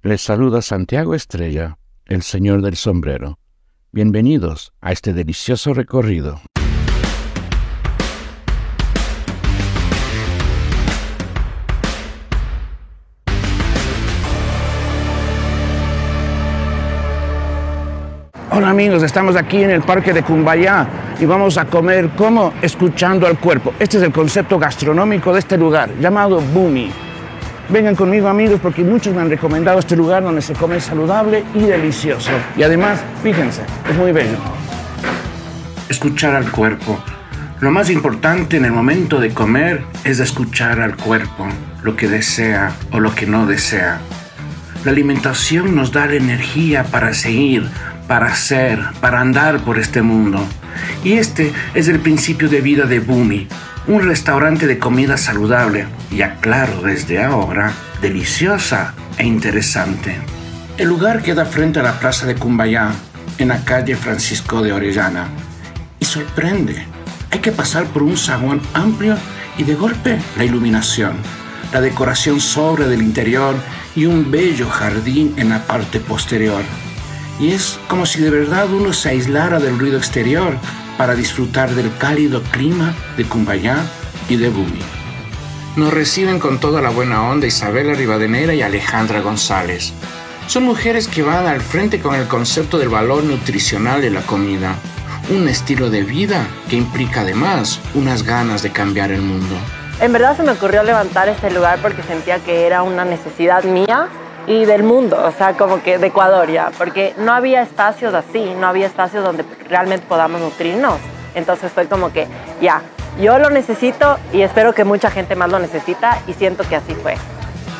Les saluda Santiago Estrella, el señor del sombrero. Bienvenidos a este delicioso recorrido. Hola amigos, estamos aquí en el parque de Cumbayá y vamos a comer como escuchando al cuerpo. Este es el concepto gastronómico de este lugar, llamado Bumi. Vengan conmigo amigos porque muchos me han recomendado este lugar donde se come saludable y delicioso. Y además, fíjense, es muy bello. Escuchar al cuerpo. Lo más importante en el momento de comer es escuchar al cuerpo, lo que desea o lo que no desea. La alimentación nos da la energía para seguir, para ser, para andar por este mundo. Y este es el principio de vida de Bumi, un restaurante de comida saludable y aclaro desde ahora, deliciosa e interesante. El lugar queda frente a la plaza de Cumbayá, en la calle Francisco de Orellana, y sorprende. Hay que pasar por un saguán amplio y de golpe la iluminación, la decoración sobre del interior y un bello jardín en la parte posterior. Y es como si de verdad uno se aislara del ruido exterior para disfrutar del cálido clima de Cumbayá y de Bumi. Nos reciben con toda la buena onda Isabela Rivadeneira y Alejandra González. Son mujeres que van al frente con el concepto del valor nutricional de la comida, un estilo de vida que implica además unas ganas de cambiar el mundo. En verdad se me ocurrió levantar este lugar porque sentía que era una necesidad mía y del mundo, o sea, como que de Ecuador ya, porque no había espacios así, no había espacios donde realmente podamos nutrirnos. Entonces fue como que, ya, yo lo necesito y espero que mucha gente más lo necesita y siento que así fue.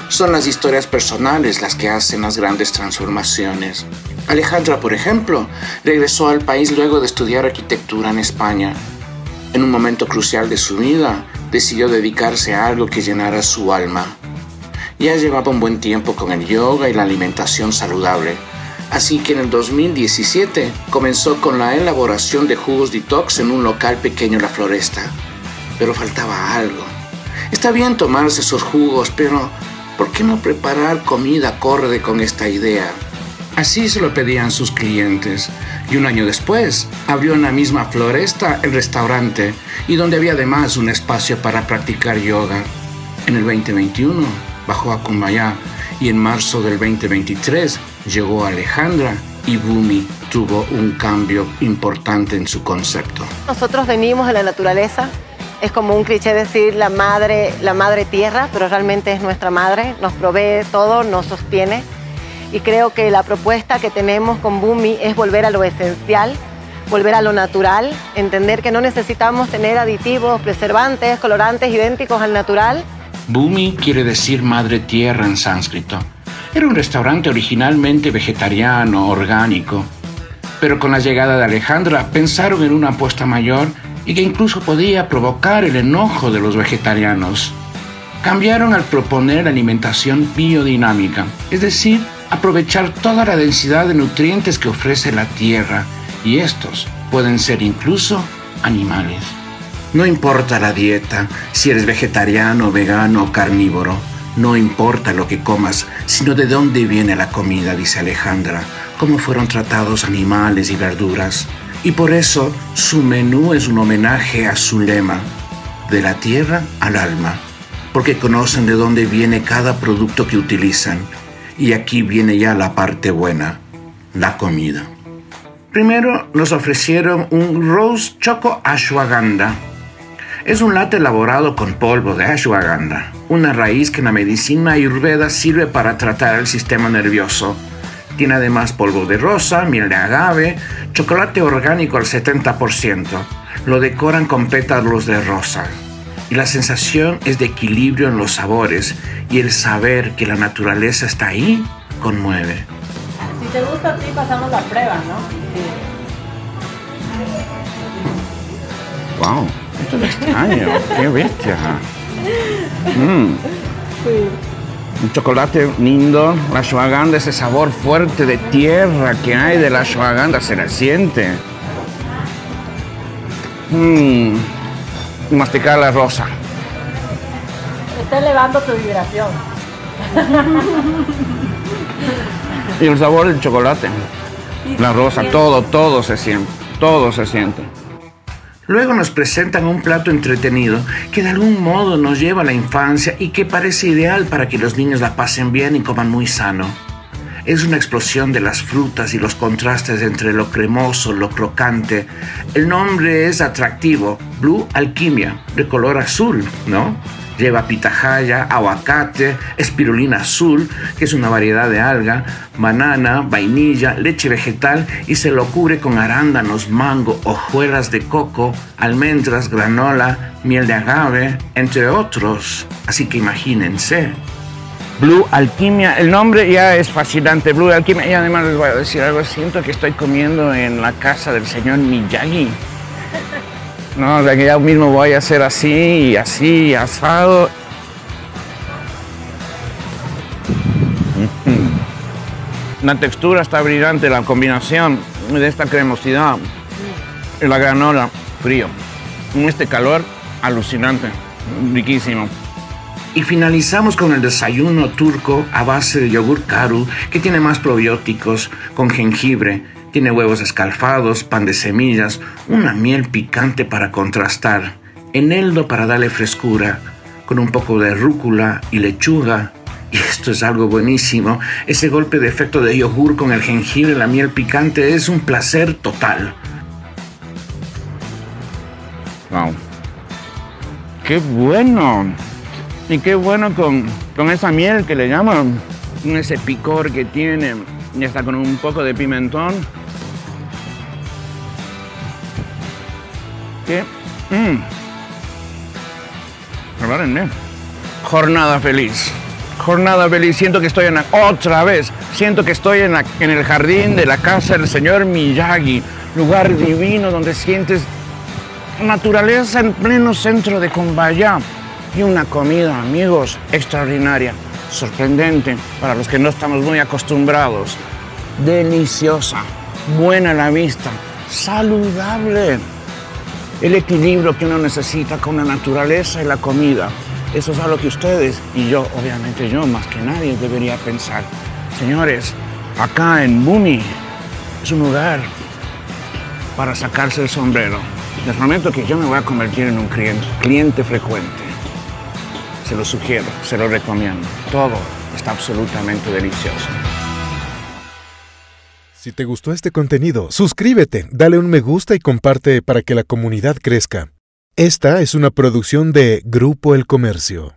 Son las historias personales las que hacen las grandes transformaciones. Alejandra, por ejemplo, regresó al país luego de estudiar arquitectura en España. En un momento crucial de su vida, decidió dedicarse a algo que llenara su alma ya llevaba un buen tiempo con el yoga y la alimentación saludable, así que en el 2017 comenzó con la elaboración de jugos detox en un local pequeño en la floresta. Pero faltaba algo. Está bien tomarse esos jugos, pero ¿por qué no preparar comida acorde con esta idea? Así se lo pedían sus clientes. Y un año después abrió en la misma floresta el restaurante y donde había además un espacio para practicar yoga. En el 2021 bajó a Cumbayá y en marzo del 2023 llegó Alejandra y Bumi tuvo un cambio importante en su concepto. Nosotros venimos de la naturaleza, es como un cliché decir la madre, la madre tierra, pero realmente es nuestra madre, nos provee todo, nos sostiene. Y creo que la propuesta que tenemos con Bumi es volver a lo esencial, volver a lo natural, entender que no necesitamos tener aditivos, preservantes, colorantes idénticos al natural, Bumi quiere decir madre tierra en sánscrito. Era un restaurante originalmente vegetariano, orgánico, pero con la llegada de Alejandra pensaron en una apuesta mayor y que incluso podía provocar el enojo de los vegetarianos. Cambiaron al proponer alimentación biodinámica, es decir, aprovechar toda la densidad de nutrientes que ofrece la tierra, y estos pueden ser incluso animales. No importa la dieta, si eres vegetariano, vegano o carnívoro. No importa lo que comas, sino de dónde viene la comida, dice Alejandra, cómo fueron tratados animales y verduras. Y por eso su menú es un homenaje a su lema, de la tierra al alma, porque conocen de dónde viene cada producto que utilizan. Y aquí viene ya la parte buena, la comida. Primero nos ofrecieron un Rose Choco Ashwagandha es un latte elaborado con polvo de ashwagandha, una raíz que en la medicina ayurveda sirve para tratar el sistema nervioso. Tiene además polvo de rosa, miel de agave, chocolate orgánico al 70%. Lo decoran con pétalos de rosa. Y la sensación es de equilibrio en los sabores y el saber que la naturaleza está ahí conmueve. Si te gusta a ti, pasamos la prueba, ¿no? Wow. Esto es extraño, qué bestia. Mm. Un chocolate lindo, la ashwagandha, ese sabor fuerte de tierra que hay de la ashwagandha, se la siente. Mm. Y masticar la rosa. Está elevando tu vibración. Y el sabor del chocolate, la rosa, todo, todo se siente, todo se siente. Luego nos presentan un plato entretenido que de algún modo nos lleva a la infancia y que parece ideal para que los niños la pasen bien y coman muy sano. Es una explosión de las frutas y los contrastes entre lo cremoso, lo crocante. El nombre es atractivo, Blue Alquimia, de color azul, ¿no? Lleva pitahaya, aguacate, espirulina azul, que es una variedad de alga, banana, vainilla, leche vegetal y se lo cubre con arándanos, mango, hojuelas de coco, almendras, granola, miel de agave, entre otros. Así que imagínense. Blue Alquimia, el nombre ya es fascinante, Blue Alquimia, y además les voy a decir algo, siento que estoy comiendo en la casa del señor Miyagi. No, sea que ya mismo voy a hacer así así, asado. La textura está brillante, la combinación de esta cremosidad y la granola, frío. Este calor, alucinante, riquísimo. Y finalizamos con el desayuno turco a base de yogur karu, que tiene más probióticos, con jengibre, tiene huevos escalfados, pan de semillas, una miel picante para contrastar, eneldo para darle frescura, con un poco de rúcula y lechuga. Y esto es algo buenísimo. Ese golpe de efecto de yogur con el jengibre y la miel picante es un placer total. Wow. ¡Qué bueno! Y qué bueno con, con esa miel que le llaman, ese picor que tiene, y está con un poco de pimentón. Mmm. Jornada feliz. Jornada feliz. Siento que estoy en otra vez. Siento que estoy en, en el jardín de la casa del señor Miyagi. Lugar divino donde sientes naturaleza en pleno centro de Kumbaya. Y una comida, amigos, extraordinaria, sorprendente para los que no estamos muy acostumbrados. Deliciosa, buena a la vista, saludable el equilibrio que uno necesita con la naturaleza y la comida. Eso es algo que ustedes y yo, obviamente yo más que nadie, debería pensar. Señores, acá en Bumi es un lugar para sacarse el sombrero. Les prometo que yo me voy a convertir en un cliente, cliente frecuente. Se lo sugiero, se lo recomiendo. Todo está absolutamente delicioso. Si te gustó este contenido, suscríbete, dale un me gusta y comparte para que la comunidad crezca. Esta es una producción de Grupo El Comercio.